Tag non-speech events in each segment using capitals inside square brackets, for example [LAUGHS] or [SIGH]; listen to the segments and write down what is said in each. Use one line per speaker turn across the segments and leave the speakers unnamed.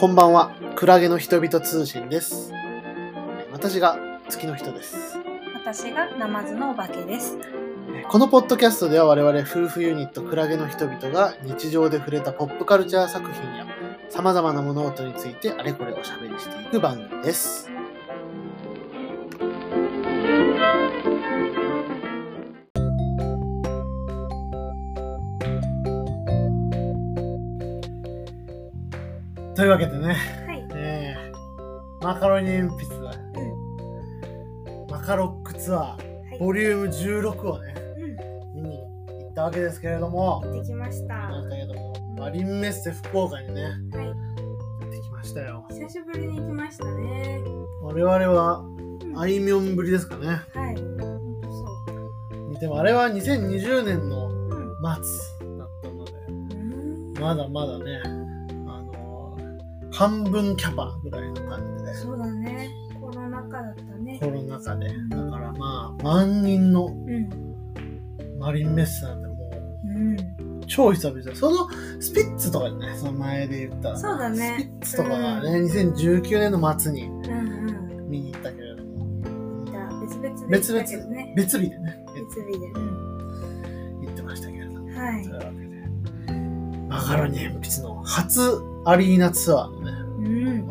こんばんは、クラゲの人々通信です。私が月の人です。
私がナマズのお化けです。
このポッドキャストでは我々夫婦ユニットクラゲの人々が日常で触れたポップカルチャー作品や様々な物事についてあれこれおしゃべりしていく番組です。いうわけでね、
はい。
えーマカロニ鉛筆、マカロックツアー、
はい。
ボリューム16をね、
う
見に行ったわけですけれども、
ん。できました。
なん
は
だけども、マリンメッセ福岡にね、
い。
行ってきましたよ。
久しぶりに行きましたね。
我々は、
うん
あいみょんぶりですかね。
はい。
でもあれは2020年の
う。うん。
末だったので、
うん
まだまだね、あのー半分キャパぐらいの感じで、
そうだね。コロナ禍だったね
コ。ロナ禍で。だからまあ、万人の
うん。
マリンメッセなんても
うん。
う、超久々。そのスピッツとかね、その前で言ったら、
そうだね
スピッツとかがね、2019年の末に
うんうん。
見に行ったけれども、
別々
別々、
ね。
別日でね、
別日で。うん。
行ってましたけれども。
はい
というわけで、マカロニ鉛筆の初アリーナツアー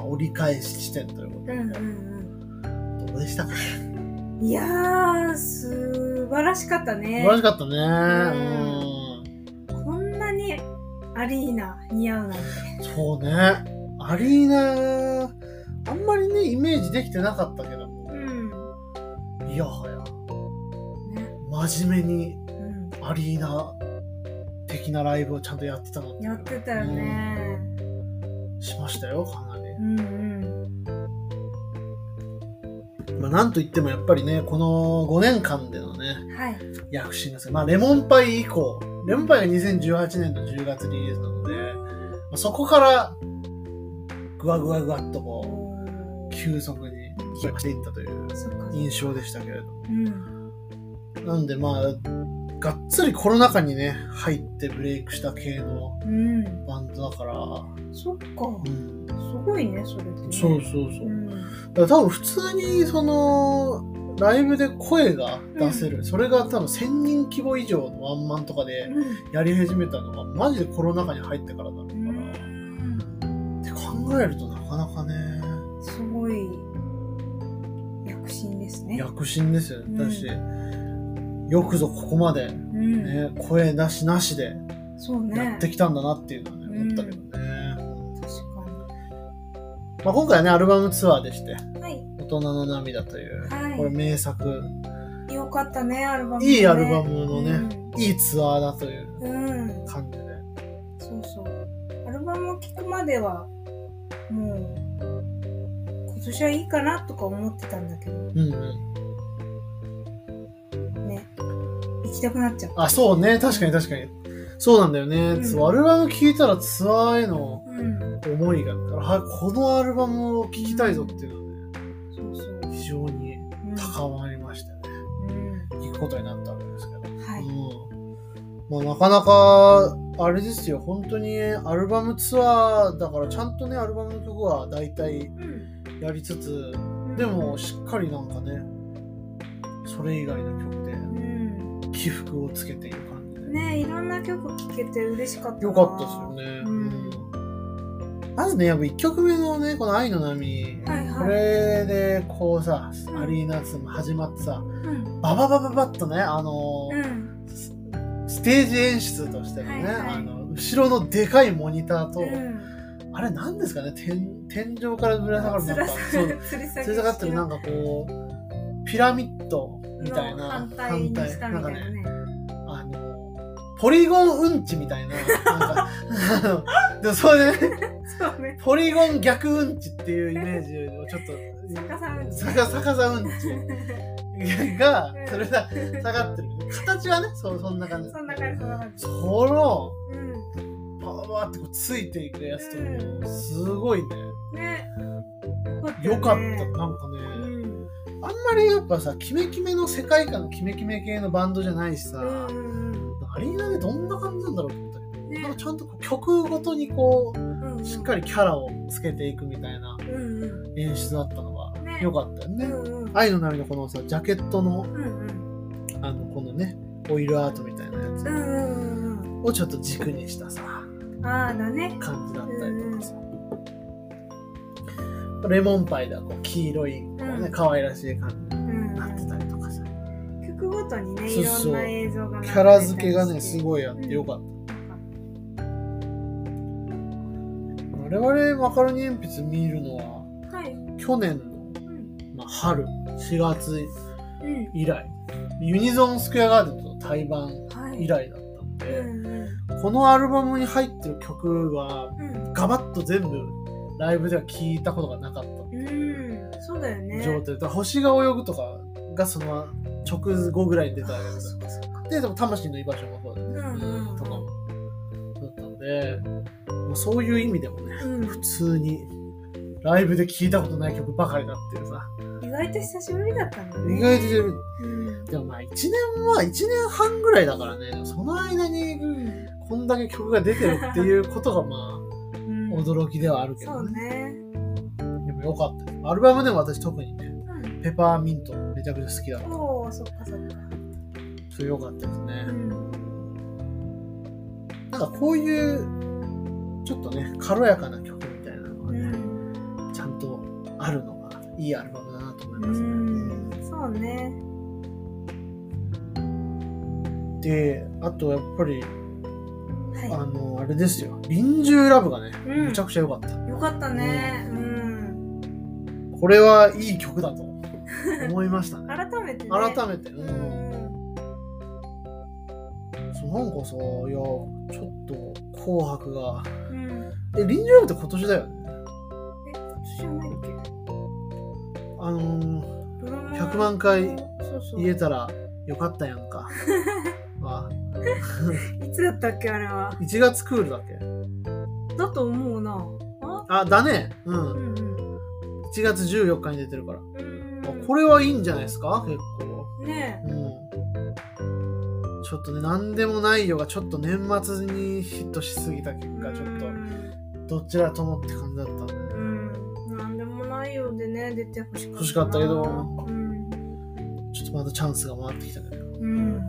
折り返し地点ということで、
うんうん
どうでしたか。
いやー、素晴らしかったね。
素晴らしかったね。うん。
こんなにアリーナ似合うなんて。
そうね。アリーナ、あんまりね、イメージできてなかったけども、
うん。
いやはや、
ね。
真面目に
うん。
アリーナ的なライブをちゃんとやってたの
やってたよね。
うんしましたよ、かなり。
うんうん。
まあ、なんといってもやっぱりね、この5年間でのね、
はい。
躍進ですまあ、レモンパイ以降、レモンパイが2018年の10月リリースなので、まあ、そこから、ぐわぐわぐわっとこう、急速にしていったという。印象でしたけれども。
うん。
なんでまあ、がっつりコロナ禍にね、入ってブレイクした系の
うん。
バンドだから、
そっか。
うん、
すごいね、それって、ね。
そうそうそう。
うん。
ら多分普通にその、ライブで声が出せる、それが多分1000人規模以上のワンマンとかでやり始めたのが、マジでコロナ禍に入ってからだろうか
う
ら、
ん。
って考えるとなかなかね、
すごい躍進ですね。
躍進ですよ
うん
ね。だし、よくぞここまで、
うん。
ね、声出しなしで
そうね。
やってきたんだなっていうのはね、
うん
思ったけどね。
確
まあ、今回はね、アルバムツアーでして。
はい。
大人の涙という、
はい
これ名作、
よかったね、アルバム、ね。
いいアルバムのね、いいツアーだという
うん。うん。
感じで。
そうそう。アルバムを聴くまでは、もう、今年はいいかなとか思ってたんだけど、
うんうん。
行きたくなっちゃった。
あ、そうね、確かに確かに。そうなんだよね。
うん
ルバム聴いたらツアーへの
うん。
思いが、はこのアルバムを聴きたいぞっていうのはね、
そうそう。
非常に
うん
高まりましたよね。
うん。
行くことになったわけですけど。
はい。
うん。まあ、なかなか、あれですよ、本当にアルバムツアーだから、ちゃんとね、アルバムの曲は大体
うん。
やりつつ、でも、しっかりなんかね、それ以外の曲で
うん。
起伏をつけている感じで。
ねいろんな曲聴けて嬉しかったな。
よかったですよね。
うん
まずね、やっぱ1曲目のね、この愛の波、
はいはい
これでこうさ、
うん
アリーナツも始まってさ、
うん。
バババババッとね、あのー
うん。
ステージ演出としてのね、
はいはい
あの後ろのでかいモニターと、
うん。
あれ何ですかね天天井からぶら下がるなんか吊り下がってるなんかこうピラミッドみたいな
反対にしたみたいなね。
あのポリゴンうんちみたいななんかあのでもそれでね。ポリゴン逆うんちっていうイメージをちょっと
逆さうんち
がそれが下がってる形はねそうそんな感じ
そんな感じ、そ
の
うん。
パワーってこうついていくやつとかもすごいね
ね。
よかった
ね
なんかね、
うん。
あんまりやっぱさキメキメの世界観キメキメ系のバンドじゃないしさ、アリーナでどんな感じなんだろうと思ったけど、
ね。
なんかちゃんと曲ごとにこう
うん。うん。
しっかりキャラをつけていくみたいな演出だったのが
ね。
良かったよね。
うんうん。
愛の波のこのさ、ジャケットの、
うんうん。
あの、このね、オイルアートみたいなやつをちょっと軸にしたさ、
あだね。
感じだったりとかさ。レモンパイではこう黄色い、こうね、
うん。
可愛らしい感じ
うん
になってたりとかさ。
曲ごとにねいろんな映像が
キャラ付けがね、す
い
ごいあってよかった。我々マカロニ鉛筆見るのは、
はい。
去年の、
うん。
まあ、春、4月
うん。
以来、ユニゾンスクエアガーデンとの対バン
はい。
以来だったの
う
で、
んうん。
このアルバムに入ってる曲は、
うん。
ガバッと全部ライブでは聴いたことがなかった。
うん。そうだよね。
状態で、星が泳ぐとかがその直後ぐらいに出たや
あ
つ
そっかそっか。
で、でも魂の居場所もそうだよね。
うんうん
とかも。だったので、まあそういう意味でもね、
うん。
普通にライブで聴いたことない曲ばかりだっていうさ、
意外と久しぶりだったんだね。
意外と
うん。
でもまあ1年は1年半ぐらいだからね、でもその間に
うん。
こんだけ曲が出てるっていうことがま
うん
あ驚きではあるけどね。
ね
でもよかった。アルバムでも私特にね、
うん
ペパーミントめちゃくちゃ好きだった。
おおそっかそっか
それよかったですね。
うん
なんかこういう、ちょっとね、軽やかな曲みたいなのが
う
ね、
ん
ちゃんとあるのがいいアルバムだなと思いうます
ん
ね。
そうね
で、あとやっぱり、の、あれですよ。臨終ラブがね、
うん。
めちゃくちゃ良かった。
いよかったね。うん。
これはいい曲だと思いましたね。[LAUGHS]
改めてね。
改めて、う。
うんん。
そうなんかさ、いや、ちょっと、紅白が、
うん。
え、臨終ラブって今年だよね？
え今年じゃないっけ？
あのー、
ドラマ
100万回
そうそう。
言えたらよかったやんか。[LAUGHS] まあ、
いつだったっけあれは
1月クールだっけ？
だと思うなあ
あ、だね。う。
うんんうん
1月14日に出てるから。これはいいんじゃないですか？結構。
ね
うん。ちょっとね、なんでもないよがちょっと年末にヒットしすぎた結
え
果、ちょっ
うん
と、どちらともって感じだったんで。
うんなんでもないようでね出てほしかった
欲しかったけど
うん
ちょっとまたチャンスが回ってきたけど。
うん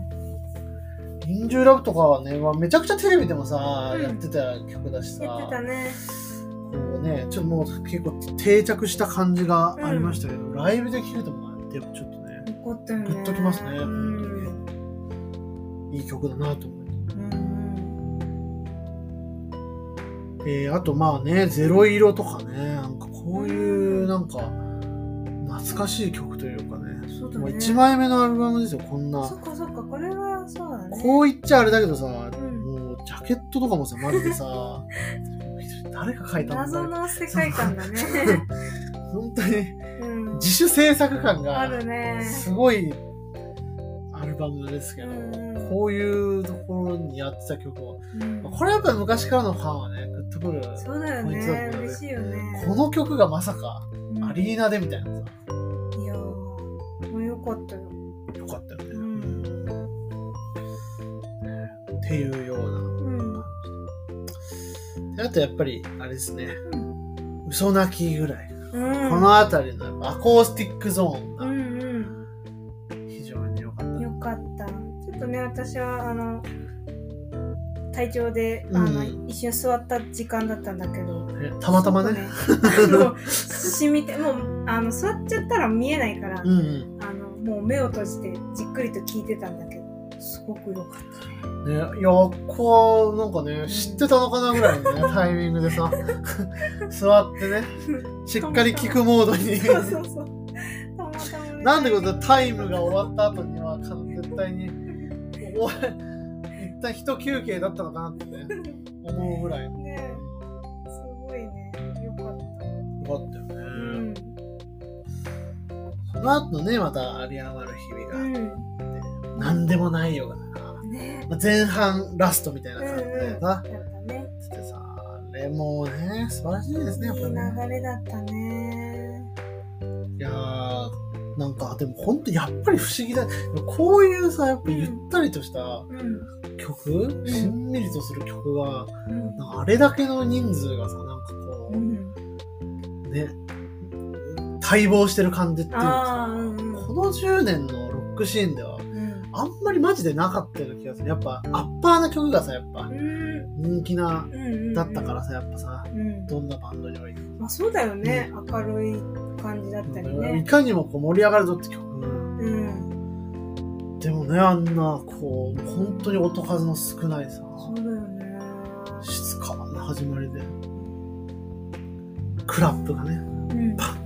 臨終ラブとかはね、まあ、めちゃくちゃテレビでもさ、
うん。
やってた曲だしさ、
やってたね。
こうね、ちょっともう結構定着した感じがありましたけど、ライブで聴くともやっぱちょっとね、
怒ったよね。
グッときますね
うん。
いい曲だなと思って。
うん。
えー、あとまあね、ゼロ色とかね、なんかこういうなんか懐かしい曲というかね、
そうだね
1枚目のアルバムですよ、こんな。
そ。っかそっかこれはそうだね。
こう言っちゃあれだけどさ、
ん。
もうジャケットとかもさ、マジでさ、[LAUGHS] 誰が書いたんだ
謎の世界観だね。[LAUGHS]
本当に
うん。
自主制作感
あ
が
るね。
すごいアルバムですけど、
うん
こういうところにやってた曲を、
うん。
これやっぱり昔からのファンはね、グッとくる。
そうだよね。嬉しいよね。
この曲がまさか
うん。
アリーナでみたいなさ、
かったよ。
よかったよね。
うん。
ね。っていうよう
うん。
あとやっぱり、あれですね、
うん。
嘘泣きぐらい。
うん。
この辺りのアコースティックゾーン
う
が
ん。
非常に良かった。
うんよかった。ちょっとね私はあの体調で、
うん。
あの一瞬座った時間だったんだけど。
ねたまたまね。
すごくあの染みてもうあの座っちゃったら見えないから、
うんうん。
もう目を閉じてじっくりと聞いてたんだけどすごく良かった。ね
ね、いや、こう、なんかね、知ってたのかなぐらいのね、[LAUGHS] タイミングでさ、[LAUGHS] 座ってね、しっかり聞くモードに。
そうそうそう。たまたまね。
なんでことタイムが終わった後には、絶対に、お一旦一休憩だったのかなってね、思うぐらい。その後ね、また有り余る日々が
うん
あって、なんでもないよがな。
ね
まあ前半ラストみたいな感じでさ、
やったね
つってさ、あれもうね、素晴らしいですね、やっぱ
いい
ね。
流れだったね
いやー、なんか、でも本当やっぱり不思議だ。こういうさ、やっぱゆったりとした
うん。
曲、しんみりとする曲が、あれだけの人数がさ、なんかこ
うん。
う、ね、待望してる感じっていう
あ
か
あ、うん
さ、
うん。
この10年のロックシーンでは、
うん。
あんまりマジでなかったような気がする。やっぱ、アッパーな曲がさ、やっぱ
う、ん。
人気な。だったからさ、やっぱさ、
うん。
どんなバンドにおいて
まあそうだよね。明るい感じだったり
も。い
ね。
かにもこう盛り上がるぞって曲。
うん。
でもね、あんな、こう、本当に音数の少ないさ、
そうだよね。
静かな始まりで、クラップがね、
うん。
パン。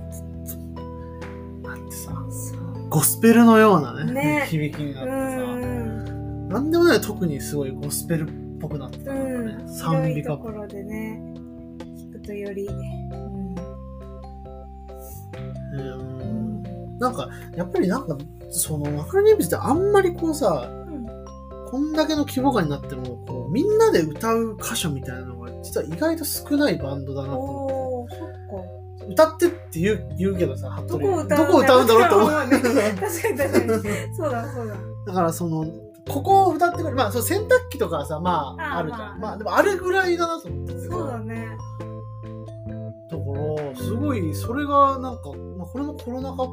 ゴスペルのようなね、
ね
響きになって
う
さ、
ん。
なんでもない特にすごいゴスペルっぽくなってた
う
なん。賛美歌
ところでね、聞くとより。うん。
うんなんか、やっぱりなんか、その、マカロニエンピってあんまりこうさ、
うん。
こんだけの規模感になっても、こう、みんなで歌う箇所みたいなのが、実は意外と少ないバンドだなと思って。歌ってって言う言うけどさ、
どこ
どこ歌うんだろうと思う。[LAUGHS]
確かに確かに。そうだそうだ。
だからその、ここを歌ってくれ、まあ、そう洗濯機とかはさ、まあ、
あ
あるじゃん。
まあ
まあ、でもあれぐらいだなと思って
そうだね。
だから、すごい、それがなんか、まあ、これもコロナ禍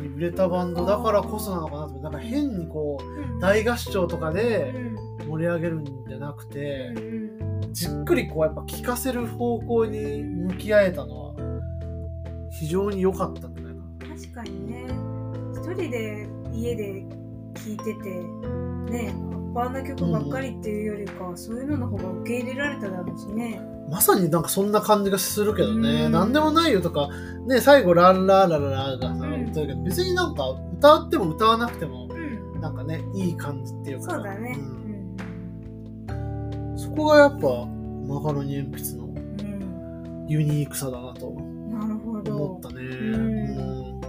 に売れたバンドだからこそなのかなと思って、なんか変にこう、
うん。
大合唱とか
う
で
ん。
盛り上げるんじゃなくて、
うん。
じっくりこう、やっぱ聴かせる方向に向き合えたのは、非常に良かったんじゃないかな。
確かにね。一人で家で聴いてて、ね、アッパーな曲ばっかりっていうよりかは、そういうのの方が受け入れられただろうしね。
まさになんかそんな感じがするけどね。
うん
なんでもないよとか、ね、最後ランラーラララがさ、
うん
歌うけど、別になんか歌っても歌わなくても、
うん。
なんかね、いい感じっていうかさ
そうだね。
うんそこがやっぱ、マカロニ鉛筆の
うん。
ユニークさだなと
うん。なるほど。
思ったね。
ん
うん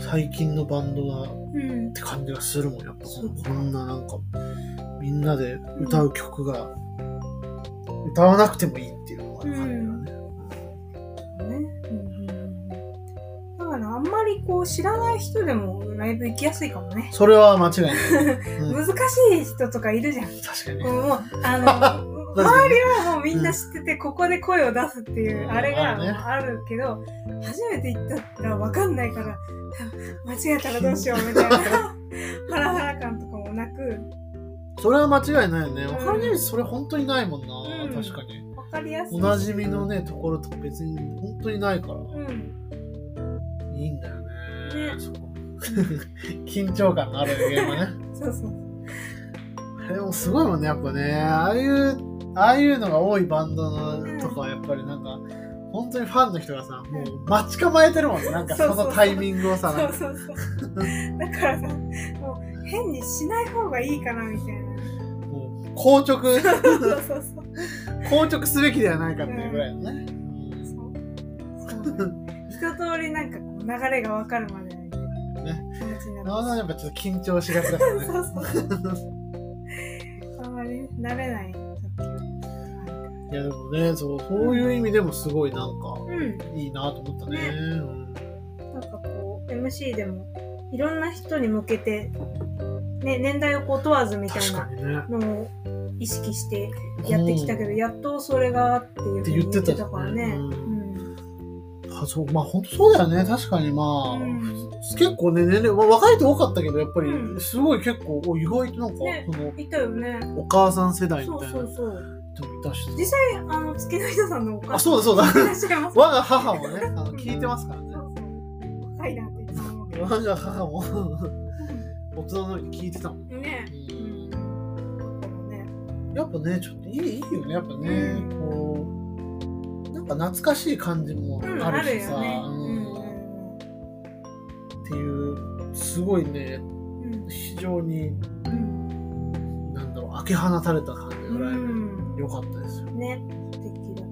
最近のバンドだっ
うん。
て感じがするもん、やっぱこんななんか、みんなで歌う曲が、歌わなくてもいいっていうのが感じがね。
ね。うんうん。だからあんまりこう知らない人でもライブ行きやすいかもね。
それは間違いない。[LAUGHS] うん
難しい人とかいるじゃん。
確かに。
もう、あの、周りはもうみんな知ってて、ここで声を出すっていう、
うん
あれが
まあ
るけど、初めて行ったらわかんないから、[LAUGHS] 間違えたらどうしようみたいな、[LAUGHS] ハラハラ感とかもなく、
それは間違いないよね。
うん
わかりやすいそれ本当にないもんな。
うん
確かに。
わかりやすい。
おなじみのね、ところとか別に本当にないから、
うん。
いいんだよね。
ね
そこ [LAUGHS] 緊張感のあるゲームね。
そうそう。
でもすごいもんね、やっぱね。ああいう、ああいうのが多いバンドのとかはやっぱりなんか、本当にファンの人がさ、もう待ち構えてるもんね。なんかそのタイミングをさ、なんか
そうそうそう。だからさ、もう変にしない方がいいかなみたいな。
もう硬直、
そうそうそう。
硬直すべきではないかっていうぐらいのね。
そうそうだね一通りなんかこう流れがわかるまで
ね
気持ちにな
なおさん
る。
やっぱちょっと緊張しがちだからね。
そうそう。あんまり慣れない。
いやでもね、そう、そういう意味でもすごいなんか、
うん。
いいなと思ったね。
ね
うん
なんかこう、MC でもいろんな人に向けて、ね、年代をこう問わずみたいな。のを意識してやってきたけど、やっとそれがっていうふうに言ってたからね。
あそうまあ本当そうだよね。確かにまあ、
うん
結構ね、年齢、まあ若い人多かったけど、やっぱり
うん
すごい結構、お意外となんか、
ね
その、
いたよね。
お母さん世代み
そう
たいな
そうそう。
人もいたし。
実際、あの、月の人さんのお母
あ、そうだそうだ。我が母もね、あの聞いてますからね。
若いなって。
我が母も大人のように聞いてたもん。
ね。
う
うん。
やっぱね、ちょっといいいいよね、やっぱね、こう、なんか懐かしい感じも
うん、
あ
あ
るしさ、っていう、すごいね、
うん。うん。
非常に、
うん。
なんだろう、開け放たれた感じ
う
のライブ、
ん。
良かったですよ。
ね。素敵だっ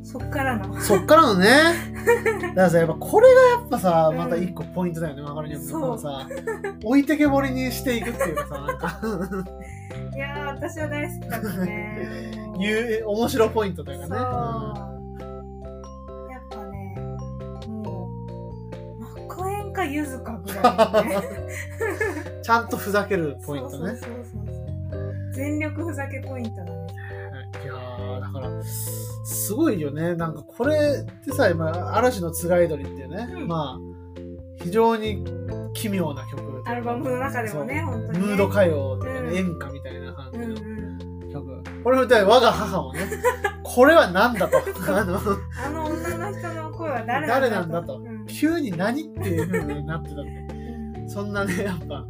た。そっからの。
そっからのね、[LAUGHS] だからさ、やっぱこれがやっぱさ、また一個ポイントだよね、わかるよ。
そう
さ、置いてけぼりにしていくっていうかさ、なんか、
いやー、私は大好きだったね。[LAUGHS] もう
いう面白ポイントという
そう。
かね。
やっぱね、もう、ゆずかぐらい、ね、[LAUGHS]
ちゃんとふざけるポイントね。
そうそうそうそう全力ふざけポイントだね。
から、すごいよね。なんかこれってさ、今、嵐のつがい鳥っていうね、
うん
まあ、非常に奇妙な曲。
アルバムの中でもね、本当に、ね。
ムード歌謡とかね、
うん
演歌みたいな感じ
うんう
の
ん。
曲。これを歌い我が母もね、[LAUGHS] これは何だと。あの、
あの女の人の声は誰
誰なんだと
うん
急に何っていう風になってたんで、そんなね、やっぱ、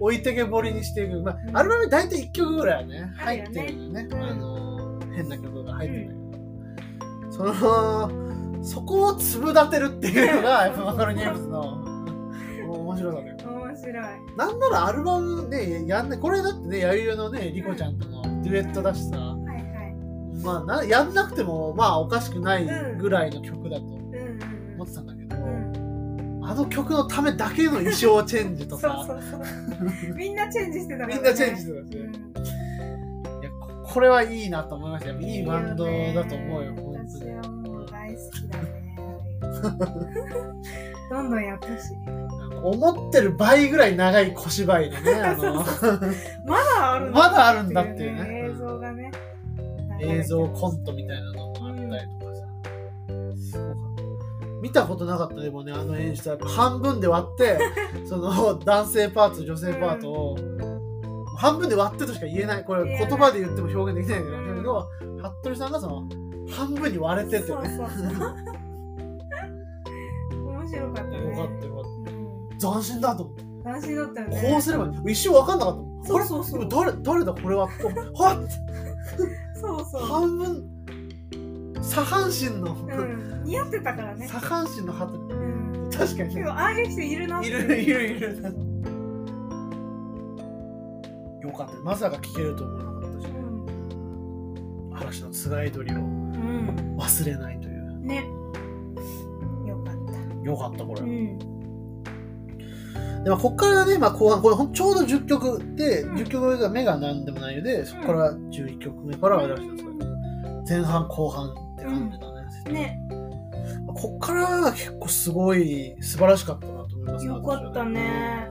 置いてけぼりにしていく。まあ、
うん
アルバムに大体1曲ぐらいはね、入っ
あるよね
てるよね。
うん
あの、変な曲が入ってるんだけど、その、そこを粒立てるっていうのが、[LAUGHS] やっぱマカロニエムズの面白さだよ。
面白い。
なんならアルバムね、やんない。これだってね、やゆよのね、リコちゃんとのデュエットだしさ、
はいはい。
まあな、やんなくても、まあおかしくないぐらいの曲だと思ってたんだけど、
うん。
あの曲のためだけの衣装チェンジと
そう
さ、
そうそう。みんなチェンジしてたから、ね。
みんなチェンジしてたし
うん
ここれはいいなと思いましたよ。いいバンドだと思うよ、
いい
本当に。
私はもう大好きだね。[LAUGHS] どんどんやってほしい。
思ってる倍ぐらい長い小芝居のね、[LAUGHS] あの、
まだある
まだあるんだっていうね
映像がね。
映像コントみたいなのもあったりとかさ。すごかった。見たことなかったでもね、あの演出はやっぱ半分で割って、[LAUGHS] その男性パート、女性パートを、半分で割ってとしか言えない。これ
言
葉で言っても表現できないんだ
うん
けど、服部さんがその、半分に割れてってね。
そうそうそう。面白かったね。
よかったよかっ
うん
た。斬新だと思って。
斬新だったよね。
こうすれば一瞬分かんなかったもん。
そうそうそ
れ誰、誰だこれは。はっ
そうそう。
半分、左半身の、
うん。似合ってたからね。
左半身の羽鳥。
うん。
確かに
でもああいう人いるなって
いるいるいる。よかった。まさか聞けると思わなかったし
う、ん。
嵐のつがい鳥を
うん。
忘れないという。
ね。よかった。
よかった、これ。
うん。
でまあ、こっからね、まあ、後半、これちょうど10曲で、
うん
10曲目が目が何でもないので、そこから11曲目からは嵐のつがい鳥。前半後半って感じだね。
ね。
こっからが結構すごい素晴らしかったなと思います
よかったね。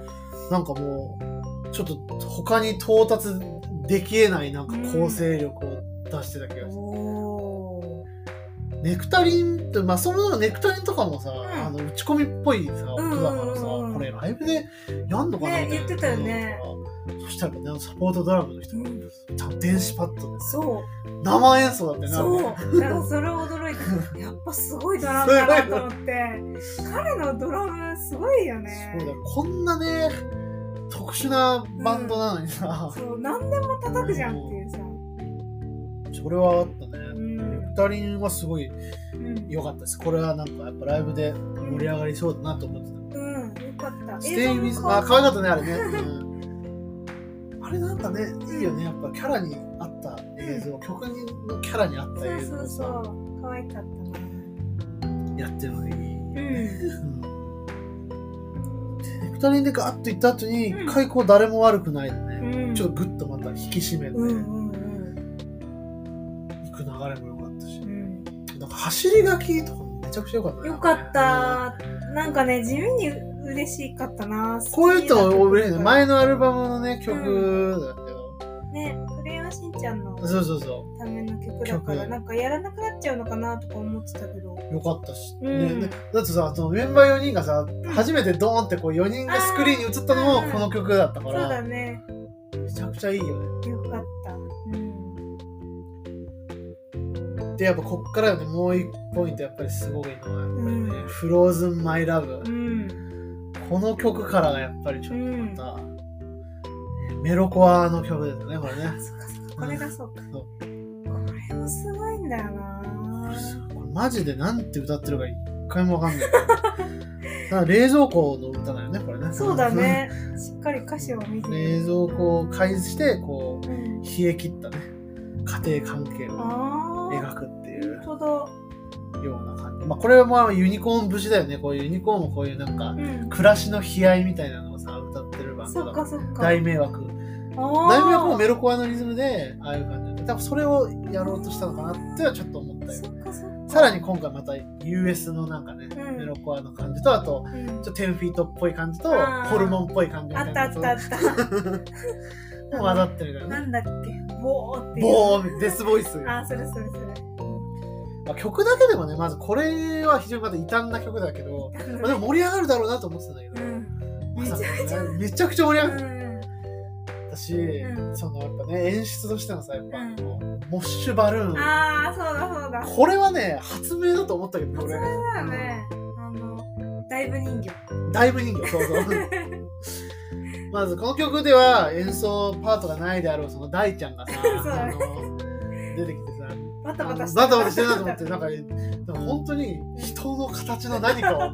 なんかもう、ちょっと他に到達できえないなんか構成力を出してた気がする。
お
ネクタリンって、まあそもそもネクタリンとかもさ、
ん
あの打ち込みっぽいさ、
うん
音だからさ、これライブでやんのかな
ね
みたいな。
言ってたよね
そしたらね、サポートドラムの人が、
うん
電子パッドで
そう。
生演奏だってな。
そう。[LAUGHS] だからそれを驚いて、やっぱすごいドラムだなと思って、彼のドラムすごいよね。
そうだよこんなね、特殊なバンドなのにさ、
そう、何でも叩くじゃんっていうさ。
それはあったね。
うん
ネクタリンはすごい
うん。
良かったです。これはなんかやっぱライブで盛り上がりそうだなと思ってた。
うん、よかった。
ステイウィズ、あ、可愛かったね、あれね。うん [LAUGHS] あれなんかね、いいよね。やっぱキャラに合った映像、曲のキャラに合った
そう
映像を
そうそ
さ、
う。可愛かったな。
やってるのがいい。
うん。
うんでネクタリンでガーッと行った後に、
うん
一回こう誰も悪くないでね、
うん。
ちょっとグッとまた引き締めて、
うんうんうん。
行く流れも良かったし、
うん
なんか走り書きとかもめちゃくちゃ良かったね。
よかった。なんかね、地味に嬉しかったな。
こういう人も嬉しいね。前
の。
のアルバムのね、曲だけど、
ね、クレヨンしんちゃんの
そうそうそ
ための曲だから、
曲
なんかやらなくなっちゃうのかなとか思ってたけど。
う。よかったし。
うん
ねねだってさ、そのメンバー4人がさ、
ん
初めてドーンってこう4人がスクリーンに映ったのも
うん
この曲だったか
そうだ
ら、
ね。
めちゃくちゃいいよね。
よかった。うん。
で、やっぱこっからね、もう一ポイントやっぱりすごいのは、やっぱフローズンマイラブ
う。ん。
この曲からがやっぱりちょっとまた、メロコアの曲ですよね、これね。
そっかそっか。これがそうか。
そう
これもすごいんだよな。
これマジでなんて歌ってるか一回もわかんない。[LAUGHS] ただ冷蔵庫の歌だよね、これね。
そうだ。ね。[LAUGHS] しっかり歌詞を見て
冷蔵庫を介して、こう、
うん。
冷え切ったね、家庭関係を。描くっていう。ような感じ。まあ、これはまあユニコーン節だよね。こういうユニコーンもこういうなんか、
うん。
暮らしの悲哀みたいなのをさ、歌ってるバン
そ
ド。大迷惑。大迷惑もメロコアのリズムで、ああいう感じで。多分それをやろうとしたのかなってはちょっと思ったよ。さらに今回また US のなんかね、
うん
メロコアの感じと、あと、
うん
ちょっと10フィートっぽい感じと、ホルモンっぽい感じみ
あ
たいな
ったあったあった。[LAUGHS]
も混ざってるからね。
なんだっけ？ボーって。
ボー、デスボイス。
あ、それそれそれ。
まあ、曲だけでもね、まずこれは非常にまた異端な曲だけど、まあ、でも盛り上がるだろうなと思ってたんだけど、
うん。
ま
めちゃめちゃ
ねめちゃくちゃ盛り
う
上がる。
ん。
だし、
うん
そのやっぱね、演出としてのさ、やっぱ、
うん
モッシュバルーン。
ああ、そうだそうだ。
これはね、発明だと思ったけど、俺。
発明だよね。あの、ダイブ人形。
だいぶ人形、そうそう。[LAUGHS] まずこの曲では演奏パートがないであろうその大ちゃんがさ、[LAUGHS] あの出てきてさ、
バタバタして
バタバタしてるなと思って、なんか、本当に人の形の何かを、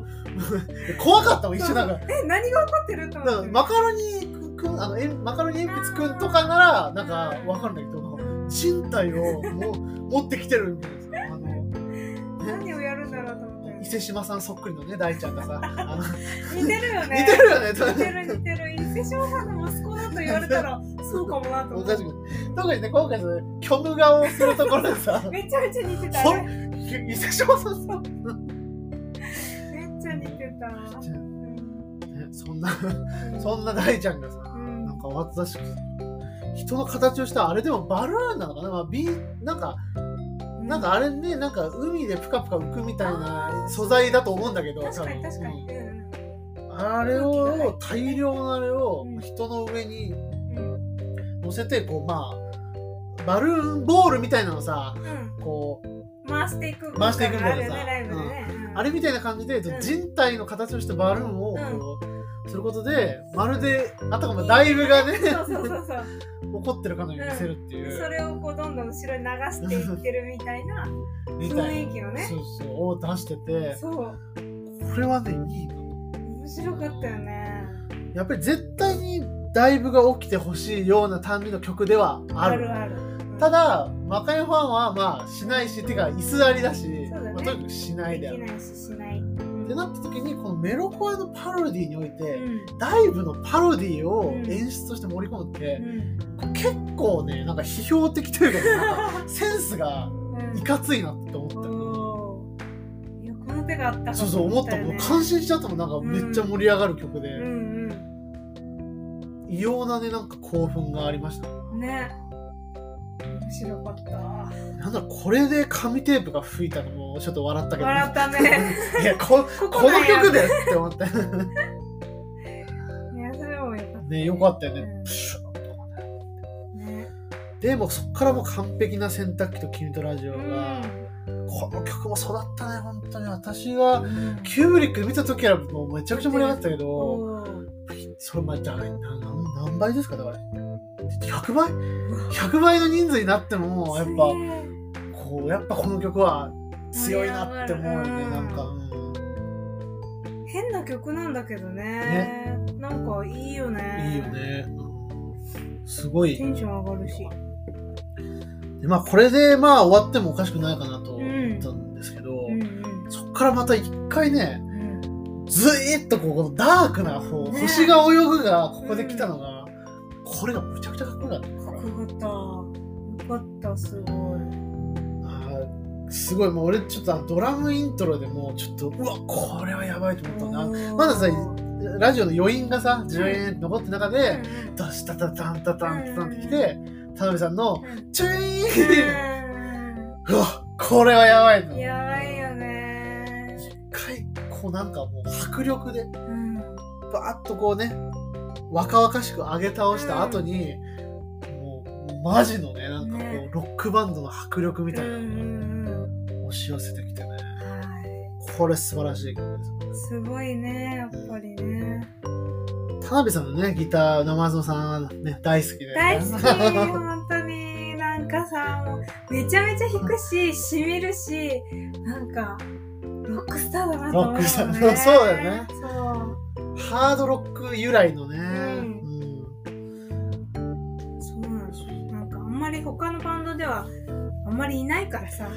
[LAUGHS] 怖かったもん、一瞬なんか。
え、何が起こってると思って。
マカロニくん、あの、えんマカロニ鉛筆くんとかなら、なんかわかるんだけど、なんか身体をも [LAUGHS] 持ってきてるみたいなさ、あの、ね、
何をやるんだろうと思って。
伊勢志摩さんそっくりのね、大ちゃんがさ、あの
似てるよね。
似てるよね、
似てる似てる。伊勢翔さんの息子だと言われたら、そうかもなと思って。
特にね、今回その、虚無顔をするところでさ、[LAUGHS]
めちゃめちゃ似てた
伊勢志摩さんさ、
めっちゃ似てた。
そんな、そんな大ちゃんがさ、か私しく人の形をしたあれでもバルーンなのかな、まあ、ビなんかなんかあれねなんか海でプカプカ浮くみたいな素材だと思うんだけど
確かに確かに。
あれを大量のあれを
うん。
人の上に
うん。
乗せてこうまあバルーンボールみたいなのさ
うん。
こう
回していく
回していくみたいなさ。
ね。
あれみたいな感じで
うん。
人体の形をしたバルーンを
うん。
こうすることでまるであたかもダイブがね
そうそうそうそう。[LAUGHS]
起こってるかのように見せるっていう。
それをこうどんどん後ろに流していってるみたいな雰囲気のね。
そうそうを出してて
そう。
これはねいいの
面白かったよね。
やっぱり絶対にダイブが起きてほしいような単美の曲ではある
あるある。
ただ魔界ファンはまあしないしてか椅子ありだし
ね
まあ、とにかくしないである
できないししない。
ってなった時にこのメロコアのパロディにおいて、
うん。
ダイブのパロディを
うん。
演出として盛り込むって
う、ん。
結構ねなんか批評的というかね [LAUGHS] なんかセンスが
うん。
いかついなって思った、
おー。いやこの手があったか
そうそう思ったもん、
よね
感心しちゃったもん。なんかめっちゃ盛り上がる曲で、
うん
異様なねなんか興奮がありました。
うんね面白かった。
なんだこれで紙テープが吹いたのもちょっと笑ったけど。
笑ったね。[LAUGHS]
いやこ
こ
この曲でって思って。
いやそれもよかった
ね。よかったよね、
うん。
でもそっからもう完璧な洗濯機と君とラジオ
う
が、
ん。
この曲も育ったね本当に。私は
うん。
キューブリック見た時からもうめちゃくちゃ盛り上がってたけど。
おー
それまあじゃあ何何何倍ですかだから100倍 ?100 倍の人数になってもやっぱこうやっぱこの曲は強いなって思うよね
うん
なんか、うん
変な曲なんだけどね。なんかいいよね。
いいよね、うん。すごい。
テンション上がるし。
でまあこれでまあ終わってもおかしくないかなと思ったんですけど、
うん。うん
そっからまた一回ね
うん。
ずーっとこうこのダークな方、
ね。
星が泳ぐがここで来たのが、これがむちゃくちゃかっこよかった。
かっこよかった。よかったすごい。
あーすごい。もう俺ちょっとドラムイントロでもうちょっとうわこれはやばいと思ったな。まださラジオの余韻がさ10円残ってる中で、ダシタタタンタタンタタンってきて田辺さんの「チュイーン!」うわこれはやばいの
やばいよね。
一回こうなんかもう迫力で
うん。
バーッとこうね若々しく上げ倒した後に、もうマジのねなんかこう、
ね。
ロックバンドの迫力みたいなの
うん
が押し寄せてきてね。
は
これ素晴らしい曲です
いすごいねやっぱりね。
田辺さんのねギター生園さんはね大好きで
大好き本当に。なんかさもうめちゃめちゃ弾くししみるしなんかロックスターだなと思うよね。
ロックスター。そうだよね。
そう
ハードロック由来のね、
ん。
うん。
そうなのなんかあんまり他のバンドではあんまりいないからさ。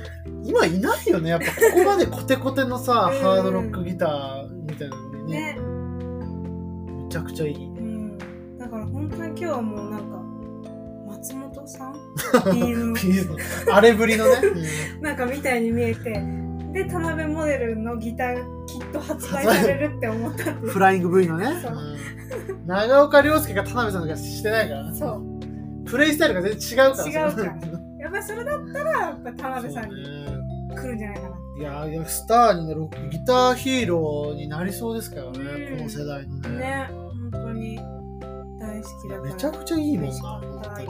今いないよね。やっぱここまでコテコテのさ、
うん
ハードロックギターみたいなのでね。
ね。
めちゃくちゃいい。
うん。だから本当に今日はもうなんか松本さん？[LAUGHS] ビーム。
ピースのあれぶりのね、うん。
なんかみたいに見えてで田辺モデルのギターきっと発売されるって思った。んです
フライング V のね。
そう。
うん。長岡亮介が田辺さんとかしてないから。ね。
そう。
プレイスタイルが全然違うから。
違うから。やっぱりそれだったらやっぱ田辺さんに来るんじゃないかな。い
やいや、スターになる、ギターヒーローになりそうですからね、
うん。
この世代のね。
ね本当に大好きだから。
めちゃくちゃいいもんな、本当に。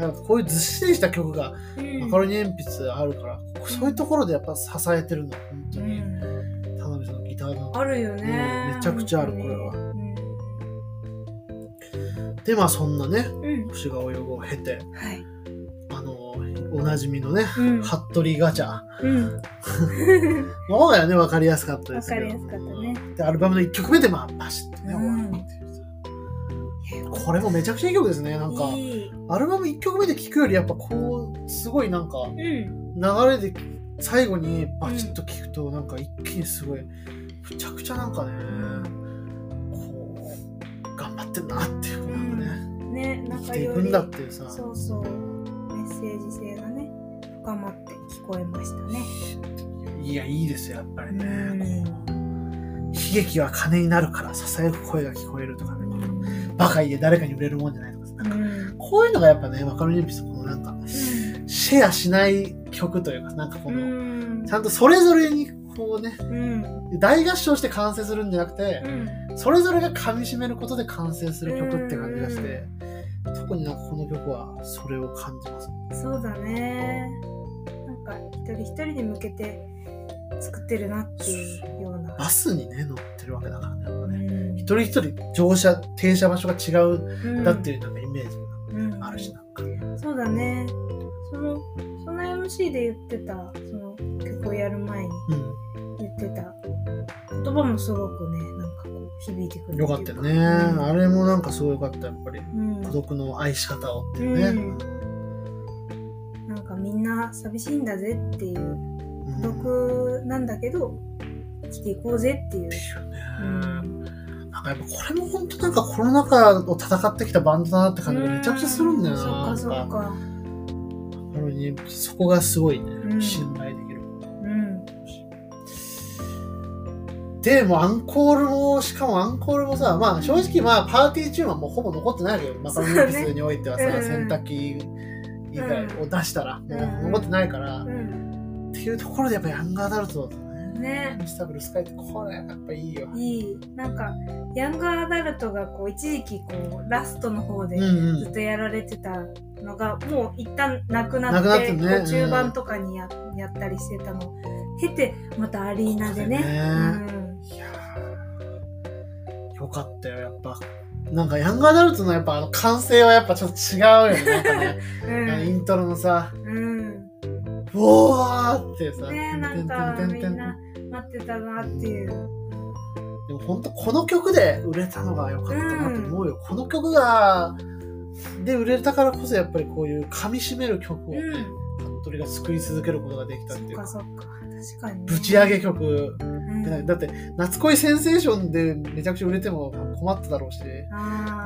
い
ぱい
やこういうずっしりした曲が、
うん。
マカロニ鉛筆あるから、そういうところでやっぱ支えてるの、本当に。
うん。
田辺さんのギターの。
あるよね、
うんめちゃくちゃあるこれは。で、まあそんなね、
うん、
星が泳ぐを経て、
うん、はい、
あの、おなじみのね、
うん。
服部ガチャ。
うん、[LAUGHS]
の方がね、わかりやすかったですけど。
わかりやすかったね。
で、アルバムの1曲目で、まあ、バシッとね、終
うん。
わるっていう。さこれもめちゃくちゃいい曲ですね。なんか、アルバム1曲目で聴くより、やっぱこう、すごいなんか、
うん、
流れで最後にバチッと聴くと、なんか一気にすごい、むちゃくちゃなんかね、こう、頑張ってんなっていう、なんかね、
ね、な
生きていくんだっていうさ、
そうそう、メッセージ性がね、深まって聞こえましたね。
いや、いいですよ、やっぱりね。
うん。
こう悲劇は金になるから、囁く声が聞こえるとかね、バカ言え誰かに売れるもんじゃないとかさ、なんか
うん、
こういうのがやっぱね、マカロニ鉛筆のこのなんか、シェアしない曲というか、なんかこ
う
の、
ん、
ちゃんとそれぞれにこうね、
うん、
大合唱して完成するんじゃなくて
う、ん、
それぞれが噛み締めることで完成する曲って感じがして、特になんかこの曲はそれを感じます。
そうだね。なんか一人一人に向けて作ってるなっていうような。
バスにね、乗ってるわけだからね。人一人乗車、停車場所が違うんだって
い
いうなんかイメージ
うん
があるし、なんか。
そうだね。その、その MC で言ってた、その曲をやる前に
うん。
言ってた言葉もすごくね、なんかこう響いてくる
よかったよね。
うん
あれもなんかすごいよかった、やっぱり。
うん
孤独の愛し方をっていうね。
うんなんかみんな寂しいんだぜっていう
うん
孤独なんだけど生きていこうぜっていう。
う
ん
なんかやっぱこれも本当なんかコロナ禍を戦ってきたバンドだなって感じがめちゃくちゃするんだよな。
そっかそっ
か。そこがすごいね、
うん。
信頼できる。
うん
で、もうアンコールも、しかもアンコールもさ、まあ正直まあパーティーチューンはもうほぼ残ってないわけど、マカロニエピスにおいてはさ、
そうね
洗濯機以外を出したら、もう
うん。
残ってないから、っ
うん。
ていうところでやっぱヤングアダルトだと。ね。
ね。
ミスターブルースカイってこれやっぱいいよ。
いい。なんかヤングアダルトがこう一時期こうラストの方で
うんうん。
ずっとやられてたのが、もう一旦なくなって
なくなってね。
中盤とかにや,、やったりしてたの。を経てまたアリーナでね。
ね。いやー。よかったよ、やっぱ。なんかヤングアダルトのやっぱあの完成はやっぱちょっと違うよね。ね、[LAUGHS]
うん。
イントロのさ、
うん、うん
うおーってさ、
ねなんか
てんてんてんてん
みんな待ってたなっていう。
でも本当この曲で売れたのが良かったなと思うよ。この曲が、で売れたからこそやっぱりこういう噛み締める曲をね、服部が作り続けることができたっいうか。
そってか、そっか確かに、ね、
ぶち上げ曲、
うん。
だって夏恋センセーションでめちゃくちゃ売れても困っただろうし、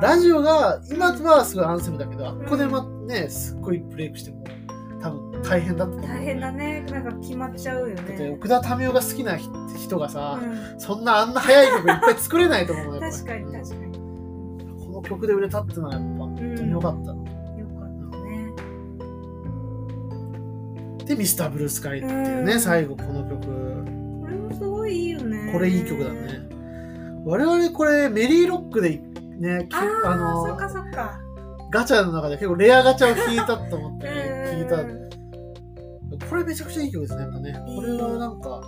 ラジオが今はすごいアンセムだけど、あっこでまね、すっごいブレイクしても多分大変だったと思う、
大変だ。ねなんか決まっちゃうよね、
奥田民生が好きな人人がさ、
うん
そんなあんな速い曲いっぱい作れないと思うよ。
確かに確かに
この曲で売れたっていうのはやっぱ本当に良かったの。
よかったね
で、ミスターブルースカイっていうね、
うん
最後この曲。
これもすごいいいよね
これいい曲だね。我々これメリーロックでね、き
あー
あの
そっかそっか
ガチャの中で結構レアガチャを弾いたと思って、
うん
ね、聞いた。これめちゃくちゃいい曲ですね、やっぱね。これはなんか、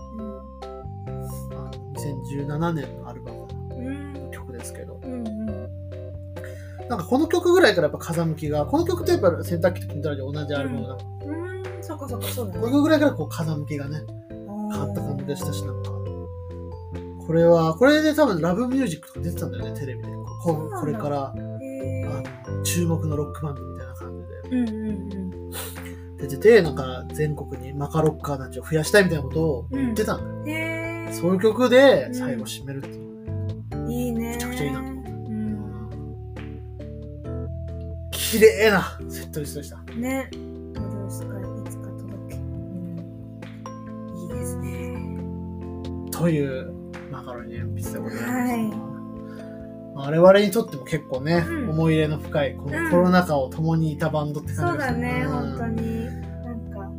あの2017年のアルバム
うん。
の曲ですけど、
うんうん。
なんかこの曲ぐらいからやっぱ風向きが、この曲とやっぱ洗濯機と金太郎で同じアルバムだ、
うん。うん。そっかそそうだ
この
ね
曲ぐらいからこう風向きがね、
変
変わった感じでしたし、なんか、これは、これで多分ラブミュージックとか出てたんだよね、テレビで。こ
そう
これから、あの注目のロックバンドみたいな感じ
うんうんうん。
で出てて、なんか全国にマカロッカーたちを増やしたいみたいなことを言ってたんだよ。
へえ
そういう曲で最後締めるっていう。
いいね。
めちゃくちゃいいなと思
う。ん。
綺麗なセットリストでした。
いつか届け、うん、いですね。
というマカロニ鉛筆でございます。
はい
我々にとっても結構ね、
うん。
思い入れの深いこ
うん。
のコロナ禍を共にいたバンドって感
そう
じです
だね、
うん。
本当に。なんか、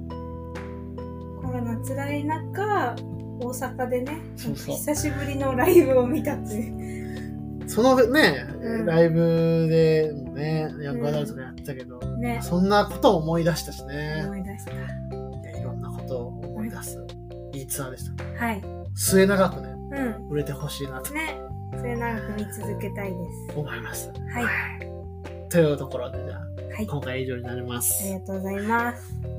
コロナ辛い中、大阪でね、
そうそう。
久しぶりのライブを見たっていう。
そのね、
うん。
ライブでもね、ヤングアダルトがやってたけど、
ね、
そんなことを思い出したしね、
思い出した。
いろんなことを思い出す、いいツアーでした。
はい。
末永くね、
うん。
売れてほしいなと。
ね、それ長く見続けたいです。
思います。
はい。
というところで、じゃあ、
はい。
今回は以上になります。
ありがとうございます。